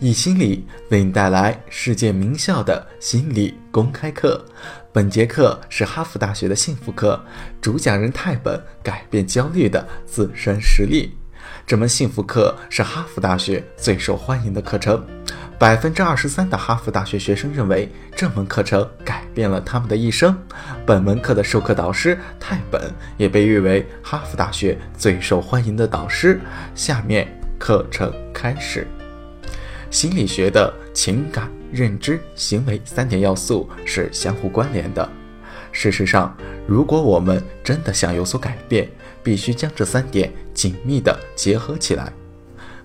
易心理为你带来世界名校的心理公开课。本节课是哈佛大学的幸福课，主讲人泰本改变焦虑的自身实例。这门幸福课是哈佛大学最受欢迎的课程，百分之二十三的哈佛大学学生认为这门课程改变了他们的一生。本门课的授课导师泰本也被誉为哈佛大学最受欢迎的导师。下面课程开始。心理学的情感、认知、行为三点要素是相互关联的。事实上，如果我们真的想有所改变，必须将这三点紧密地结合起来。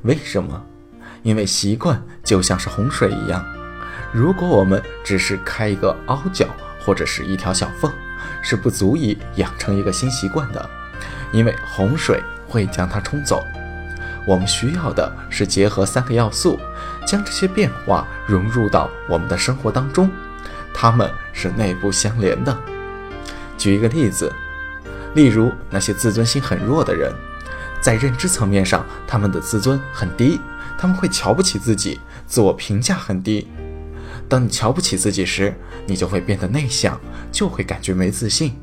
为什么？因为习惯就像是洪水一样，如果我们只是开一个凹角或者是一条小缝，是不足以养成一个新习惯的，因为洪水会将它冲走。我们需要的是结合三个要素，将这些变化融入到我们的生活当中，它们是内部相连的。举一个例子，例如那些自尊心很弱的人，在认知层面上，他们的自尊很低，他们会瞧不起自己，自我评价很低。当你瞧不起自己时，你就会变得内向，就会感觉没自信，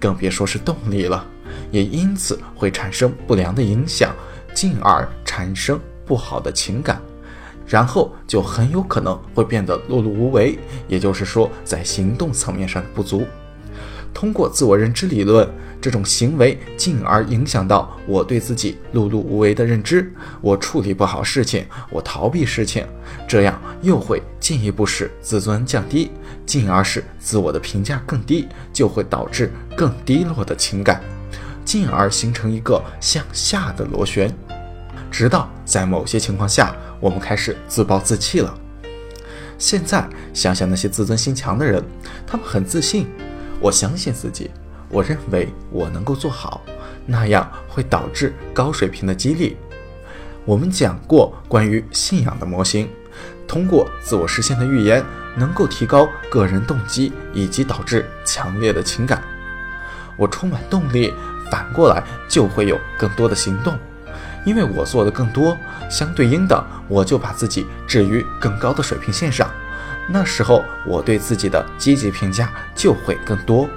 更别说是动力了，也因此会产生不良的影响。进而产生不好的情感，然后就很有可能会变得碌碌无为，也就是说，在行动层面上的不足。通过自我认知理论，这种行为进而影响到我对自己碌碌无为的认知，我处理不好事情，我逃避事情，这样又会进一步使自尊降低，进而使自我的评价更低，就会导致更低落的情感。进而形成一个向下的螺旋，直到在某些情况下，我们开始自暴自弃了。现在想想那些自尊心强的人，他们很自信，我相信自己，我认为我能够做好，那样会导致高水平的激励。我们讲过关于信仰的模型，通过自我实现的预言，能够提高个人动机以及导致强烈的情感。我充满动力。反过来就会有更多的行动，因为我做的更多，相对应的我就把自己置于更高的水平线上，那时候我对自己的积极评价就会更多，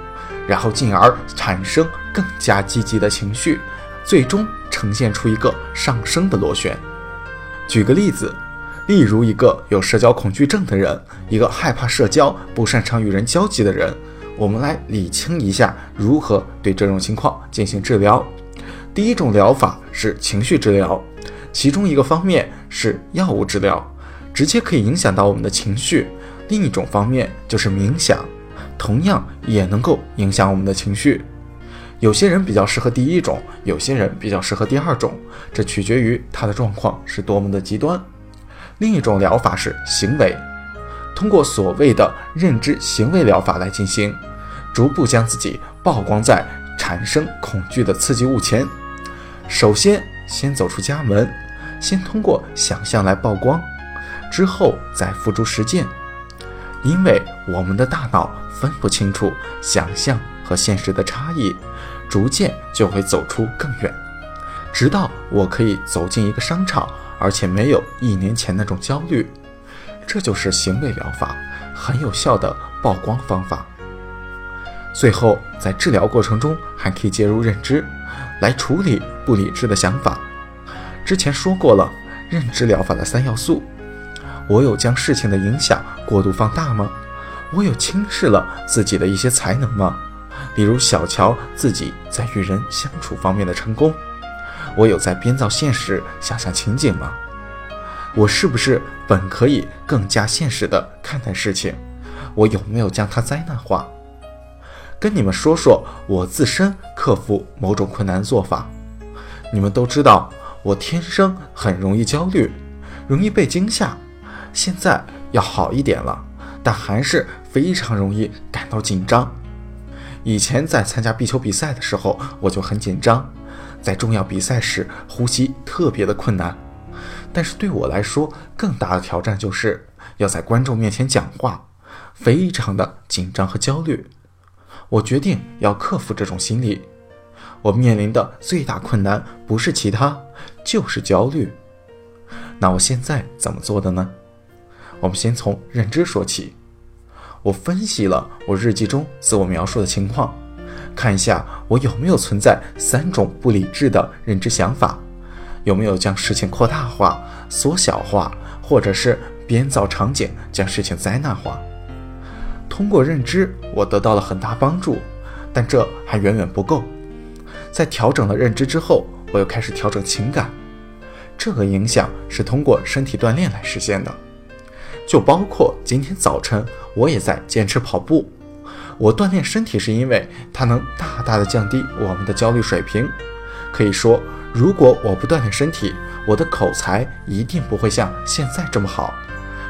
然后进而产生更加积极的情绪，最终呈现出一个上升的螺旋。举个例子，例如一个有社交恐惧症的人，一个害怕社交、不擅长与人交际的人。我们来理清一下如何对这种情况进行治疗。第一种疗法是情绪治疗，其中一个方面是药物治疗，直接可以影响到我们的情绪；另一种方面就是冥想，同样也能够影响我们的情绪。有些人比较适合第一种，有些人比较适合第二种，这取决于他的状况是多么的极端。另一种疗法是行为。通过所谓的认知行为疗法来进行，逐步将自己曝光在产生恐惧的刺激物前。首先，先走出家门，先通过想象来曝光，之后再付诸实践。因为我们的大脑分不清楚想象和现实的差异，逐渐就会走出更远，直到我可以走进一个商场，而且没有一年前那种焦虑。这就是行为疗法很有效的曝光方法。最后，在治疗过程中还可以介入认知，来处理不理智的想法。之前说过了，认知疗法的三要素：我有将事情的影响过度放大吗？我有轻视了自己的一些才能吗？比如小瞧自己在与人相处方面的成功。我有在编造现实、想象情景吗？我是不是本可以更加现实的看待事情？我有没有将它灾难化？跟你们说说我自身克服某种困难的做法。你们都知道，我天生很容易焦虑，容易被惊吓。现在要好一点了，但还是非常容易感到紧张。以前在参加壁球比赛的时候，我就很紧张，在重要比赛时呼吸特别的困难。但是对我来说，更大的挑战就是要在观众面前讲话，非常的紧张和焦虑。我决定要克服这种心理。我面临的最大困难不是其他，就是焦虑。那我现在怎么做的呢？我们先从认知说起。我分析了我日记中自我描述的情况，看一下我有没有存在三种不理智的认知想法，有没有将事情扩大化、缩小化，或者是编造场景将事情灾难化。通过认知，我得到了很大帮助，但这还远远不够。在调整了认知之后，我又开始调整情感。这个影响是通过身体锻炼来实现的，就包括今天早晨我也在坚持跑步。我锻炼身体是因为它能大大的降低我们的焦虑水平。可以说，如果我不锻炼身体，我的口才一定不会像现在这么好。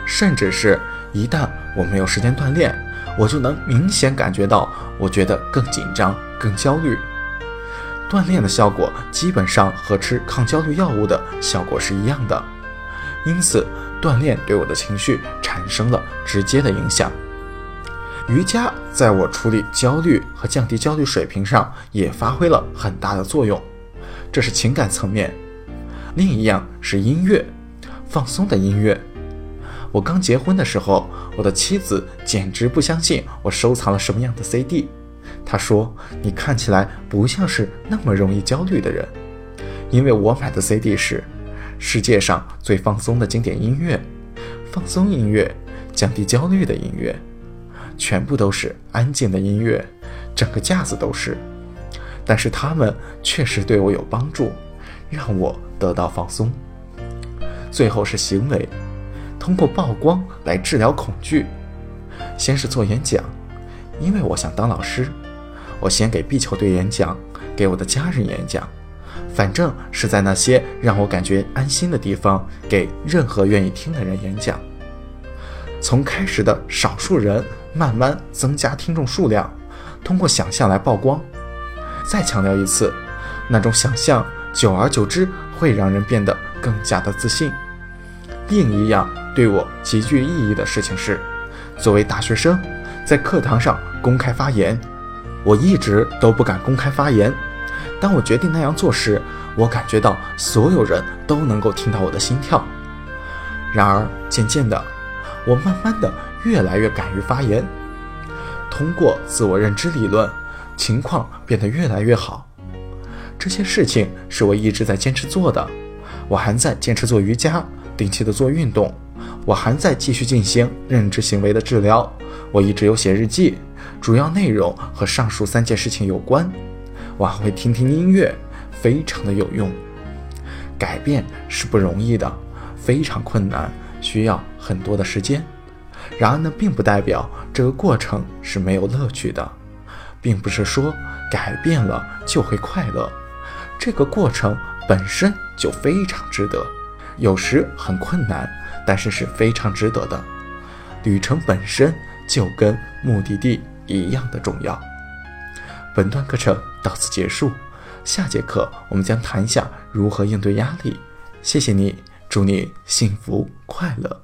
甚至是一旦我没有时间锻炼，我就能明显感觉到，我觉得更紧张、更焦虑。锻炼的效果基本上和吃抗焦虑药物的效果是一样的，因此锻炼对我的情绪产生了直接的影响。瑜伽在我处理焦虑和降低焦虑水平上也发挥了很大的作用，这是情感层面。另一样是音乐，放松的音乐。我刚结婚的时候，我的妻子简直不相信我收藏了什么样的 CD。她说：“你看起来不像是那么容易焦虑的人，因为我买的 CD 是世界上最放松的经典音乐，放松音乐，降低焦虑的音乐，全部都是安静的音乐，整个架子都是。但是他们确实对我有帮助，让我得到放松。最后是行为，通过曝光来治疗恐惧。先是做演讲，因为我想当老师。”我先给壁球队演讲，给我的家人演讲，反正是在那些让我感觉安心的地方，给任何愿意听的人演讲。从开始的少数人，慢慢增加听众数量，通过想象来曝光。再强调一次，那种想象，久而久之会让人变得更加的自信。另一样对我极具意义的事情是，作为大学生，在课堂上公开发言。我一直都不敢公开发言。当我决定那样做时，我感觉到所有人都能够听到我的心跳。然而，渐渐的，我慢慢的越来越敢于发言。通过自我认知理论，情况变得越来越好。这些事情是我一直在坚持做的。我还在坚持做瑜伽，定期的做运动。我还在继续进行认知行为的治疗。我一直有写日记。主要内容和上述三件事情有关，我还会听听音乐，非常的有用。改变是不容易的，非常困难，需要很多的时间。然而呢，并不代表这个过程是没有乐趣的，并不是说改变了就会快乐，这个过程本身就非常值得。有时很困难，但是是非常值得的。旅程本身就跟目的地。一样的重要。本段课程到此结束，下节课我们将谈一下如何应对压力。谢谢你，祝你幸福快乐。